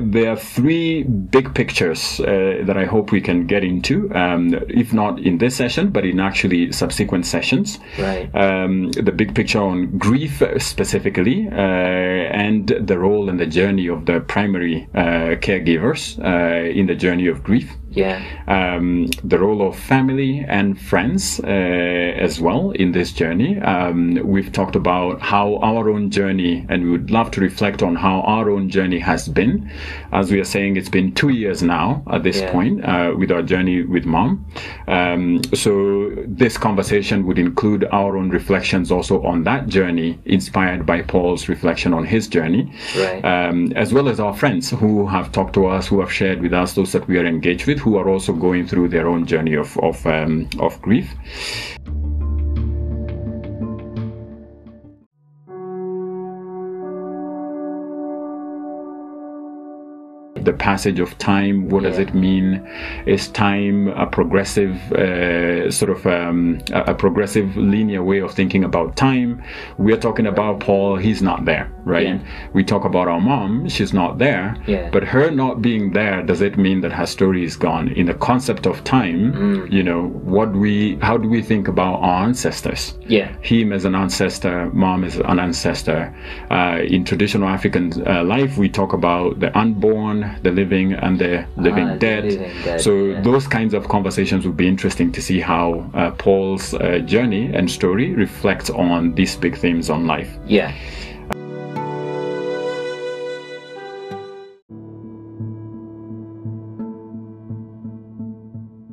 There are three big pictures uh, that I hope we can get into, um, if not in this session, but in actually subsequent sessions. Right. Um, the big picture on grief specifically, uh, and the role and the journey of the primary uh, caregivers uh, in the journey of grief. Yeah. Um, the role of family and friends uh, as well in this journey. Um, we've talked about how our own journey, and we would love to reflect on how our own journey has been. As we are saying, it's been two years now at this Yeah. point uh, with our journey with mom. Um, so this conversation would include our own reflections also on that journey, inspired by Paul's reflection on his journey Right. um, as well as our friends who have talked to us, who have shared with us, those that we are engaged with, who are also going through their own journey of of, um, of grief. The passage of time, what does it mean? Is time a progressive, uh, sort of um, a a progressive linear way of thinking about time? We are talking about Paul, he's not there, right? Yeah. We talk about our mom, she's not there. Yeah. But her not being there, does it mean that her story is gone? In the concept of time, Mm. you know, what we, how do we think about our ancestors? Yeah. Him as an ancestor, mom as an ancestor. Uh, in traditional African uh, life, we talk about the unborn, the living, and the living Ah, the dead. living dead, so yeah. those kinds of conversations would be interesting to see how uh, Paul's uh, journey and story reflects on these big themes on life. Yeah.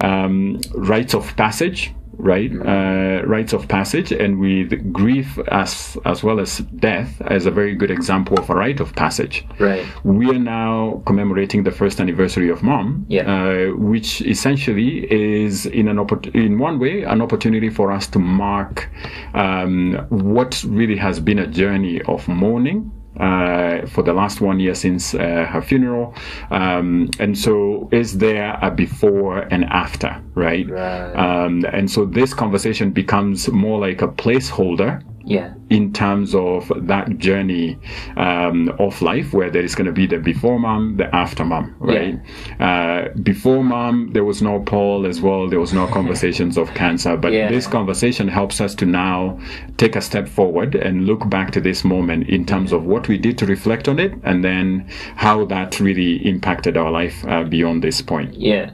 um, rites of passage, right? Uh, rites of passage, and with grief as as well as death as a very good example of a rite of passage. Right. We are now commemorating the first anniversary of Mom, Yeah. uh, which essentially is in an oppor- in one way an opportunity for us to mark um, what really has been a journey of mourning. Uh, for the last one year since uh, her funeral, um, and so is there a before and after, right? Right. Um, and so this conversation becomes more like a placeholder Yeah. in terms of that journey um, of life where there is going to be the before mom, the after mom, right? Uh, before mom, there was no Paul as well. There was no conversations of cancer, but Yeah. this conversation helps us to now take a step forward and look back to this moment in terms of what we did to reflect on it and then how that really impacted our life uh, beyond this point. Yeah.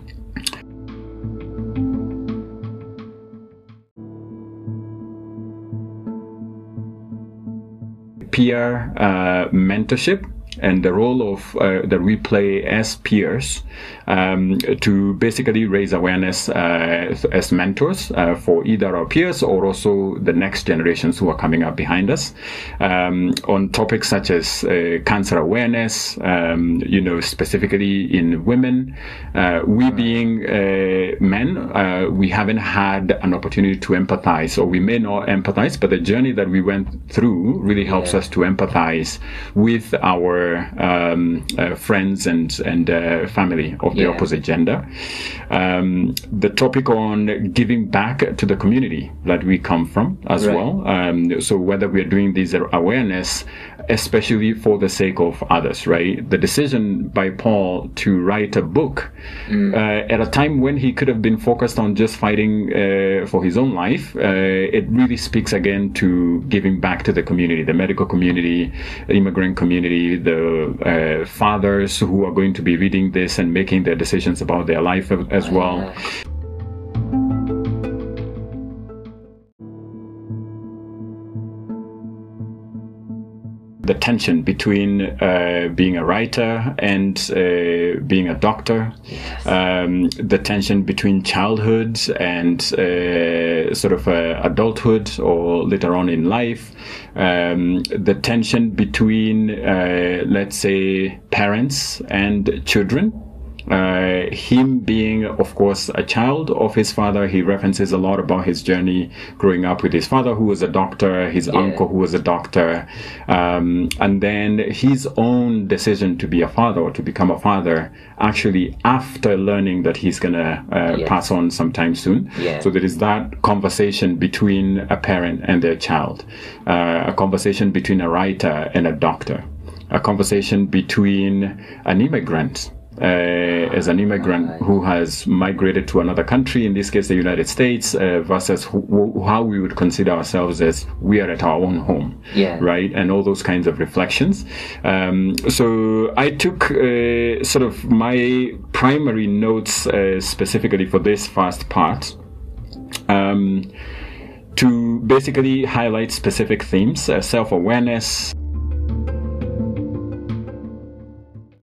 Peer uh, mentorship and the role of uh, that we play as peers um, to basically raise awareness uh, as mentors uh, for either our peers or also the next generations who are coming up behind us um, on topics such as uh, cancer awareness, um, you know, specifically in women. Uh, we being uh, men, uh, we haven't had an opportunity to empathize, or we may not empathize, but the journey that we went through really helps Yeah. us to empathize with our um, uh, friends and and uh, family of the Yeah. opposite gender. Um, the topic on giving back to the community that we come from as Right. well. Um, so whether we are doing this awareness, especially for the sake of others, right? The decision by Paul to write a book uh, at a time when he could have been focused on just fighting uh, for his own life, uh, it really speaks again to giving back to the community, the medical community, the immigrant community, the uh, fathers who are going to be reading this and making their decisions about their life as well. The tension between uh, being a writer and uh, being a doctor, um, the tension between childhood and uh, sort of uh, adulthood or later on in life, um, the tension between, uh, let's say, parents and children. Uh, him being, of course, a child of his father, he references a lot about his journey growing up with his father, who was a doctor, his uncle, who was a doctor, um, and then his own decision to be a father or to become a father, actually after learning that he's gonna uh, Yes. pass on sometime soon. Yeah. So there is that conversation between a parent and their child, uh, a conversation between a writer and a doctor. a conversation between an immigrant as an immigrant who has migrated to another country, in this case the United States, uh, versus who, how we would consider ourselves as we are at our own home, Yeah. right? And all those kinds of reflections. Um, so I took uh, sort of my primary notes uh, specifically for this first part. Um, to basically highlight specific themes uh, self awareness,